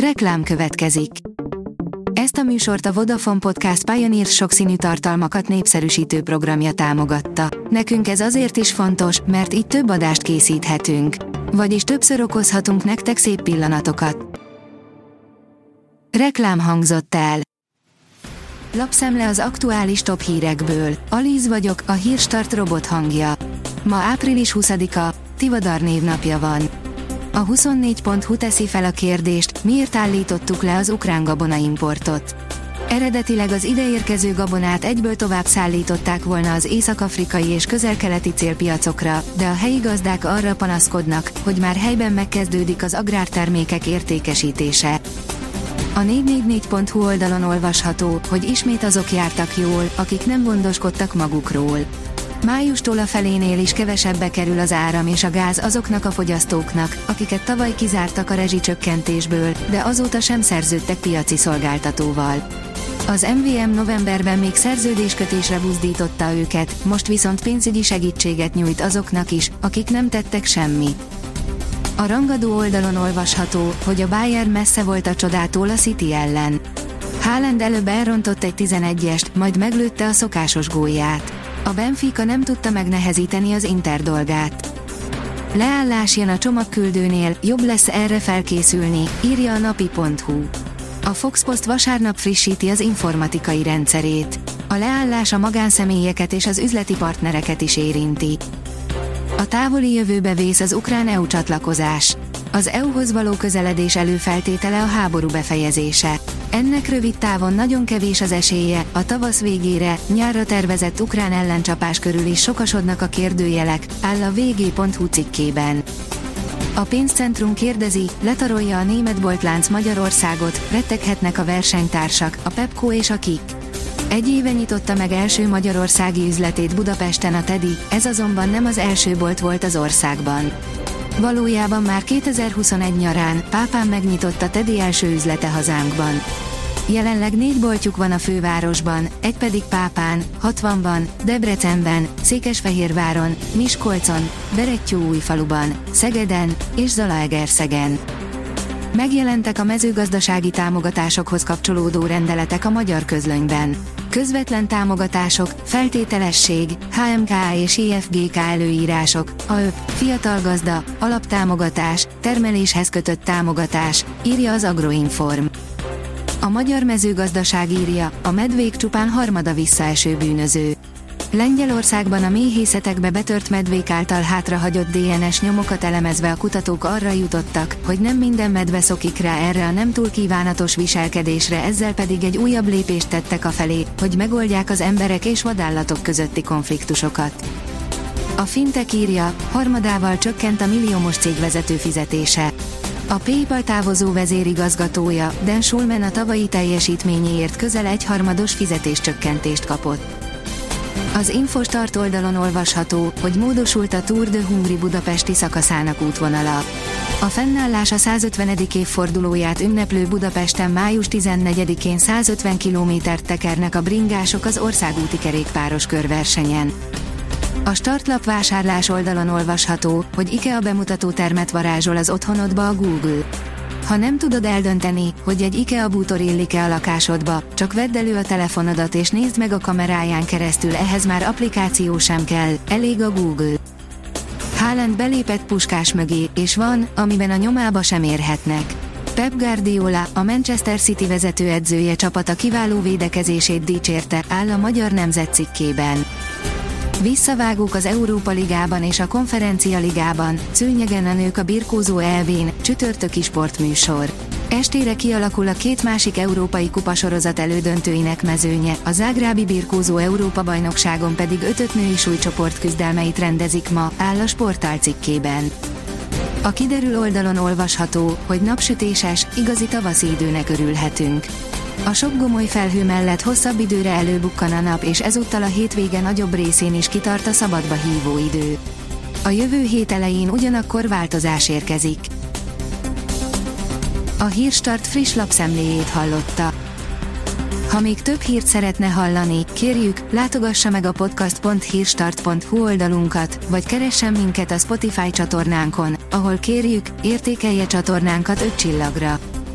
Reklám következik. Ezt a műsort a Vodafone Podcast Pioneer sokszínű tartalmakat népszerűsítő programja támogatta. Nekünk ez azért is fontos, mert így több adást készíthetünk. Vagyis többször okozhatunk nektek szép pillanatokat. Reklám hangzott el. Lapszemle az aktuális top hírekből. Alíz vagyok, a hírstart robot hangja. Ma április 20-a, Tivadar névnapja van. A 24.hu teszi fel a kérdést, miért állítottuk le az ukrán gabona importot. Eredetileg az ideérkező gabonát egyből tovább szállították volna az észak-afrikai és közel-keleti célpiacokra, de a helyi gazdák arra panaszkodnak, hogy már helyben megkezdődik az agrártermékek értékesítése. A 444.hu oldalon olvasható, hogy ismét azok jártak jól, akik nem gondoskodtak magukról. Májustól a felénél is kevesebbe kerül az áram és a gáz azoknak a fogyasztóknak, akiket tavaly kizártak a rezsicsökkentésből, de azóta sem szerződtek piaci szolgáltatóval. Az MVM novemberben még szerződéskötésre buzdította őket, most viszont pénzügyi segítséget nyújt azoknak is, akik nem tettek semmi. A rangadó oldalon olvasható, hogy a Bayern messze volt a csodától a City ellen. Haaland előbb elrontott egy 11-est, majd meglőtte a szokásos gólját. A Benfica nem tudta megnehezíteni az Inter dolgát. Leállás jön a csomagküldőnél, jobb lesz erre felkészülni, írja a napi.hu. A Fox Post vasárnap frissíti az informatikai rendszerét. A leállás a magánszemélyeket és az üzleti partnereket is érinti. A távoli jövőbe vész az ukrán EU csatlakozás. Az EU-hoz való közeledés előfeltétele a háború befejezése. Ennek rövid távon nagyon kevés az esélye, a tavasz végére, nyárra tervezett ukrán ellencsapás körül is sokasodnak a kérdőjelek, áll a vg.hu cikkében. A pénzcentrum kérdezi, letarolja a német boltlánc Magyarországot, retteghetnek a versenytársak, a Pepco és a KIK. Egy éve nyitotta meg első magyarországi üzletét Budapesten a Tedi, ez azonban nem az első bolt volt az országban. Valójában már 2021 nyarán Pápán megnyitotta Tedi első üzlete hazánkban. Jelenleg négy boltjuk van a fővárosban, egy pedig Pápán, 60-ban, Debrecenben, Székesfehérváron, Miskolcon, Berettyóújfaluban, Szegeden és Zalaegerszegen. Megjelentek a mezőgazdasági támogatásokhoz kapcsolódó rendeletek a magyar közlönyben. Közvetlen támogatások, feltételesség, HMKA és IFGK előírások, AÖP, fiatal gazda, alaptámogatás, termeléshez kötött támogatás, írja az Agroinform. A magyar mezőgazdaság írja, a medvék csupán harmada visszaeső bűnöző. Lengyelországban a méhészetekbe betört medvék által hátrahagyott DNS nyomokat elemezve a kutatók arra jutottak, hogy nem minden medve szokik rá erre a nem túl kívánatos viselkedésre, ezzel pedig egy újabb lépést tettek a felé, hogy megoldják az emberek és vadállatok közötti konfliktusokat. A fintek írja, harmadával csökkent a milliómos cégvezető fizetése. A PayPal távozó vezérigazgatója, Dan Schulman a tavalyi teljesítményéért közel egyharmados fizetéscsökkentést kapott. Az Infostart oldalon olvasható, hogy módosult a Tour de Hungry budapesti szakaszának útvonala. A fennállás a 150. évfordulóját ünneplő Budapesten május 14-én 150 kilométert tekernek a bringások az országúti kerékpáros körversenyen. A startlap vásárlás oldalon olvasható, hogy IKEA bemutató termet varázsol az otthonodba a Google. Ha nem tudod eldönteni, hogy egy IKEA bútor illik-e a lakásodba, csak vedd elő a telefonodat és nézd meg a kameráján keresztül, ehhez már applikáció sem kell, elég a Google. Haaland belépett puskás mögé, és van, amiben a nyomába sem érhetnek. Pep Guardiola, a Manchester City vezetőedzője csapata kiváló védekezését dicsérte, áll a magyar nemzet cikkében. Visszavágók az Európa Ligában és a Konferencia Ligában, szőnyegen a nők a birkózó elvén, csütörtöki sportműsor. Estére kialakul a két másik európai kupasorozat elődöntőinek mezőnye, a Zágrábi birkózó Európa bajnokságon pedig ötöt női súlycsoport küzdelmeit rendezik ma, áll a sportál cikkében. A kiderül oldalon olvasható, hogy napsütéses, igazi tavaszi időnek örülhetünk. A sok gomoly felhő mellett hosszabb időre előbukkan a nap és ezúttal a hétvége nagyobb részén is kitart a szabadba hívó idő. A jövő hét elején ugyanakkor változás érkezik. A Hírstart friss lapszemléjét hallotta. Ha még több hírt szeretne hallani, kérjük, látogassa meg a podcast.hírstart.hu oldalunkat, vagy keressen minket a Spotify csatornánkon, ahol kérjük, értékelje csatornánkat 5 csillagra.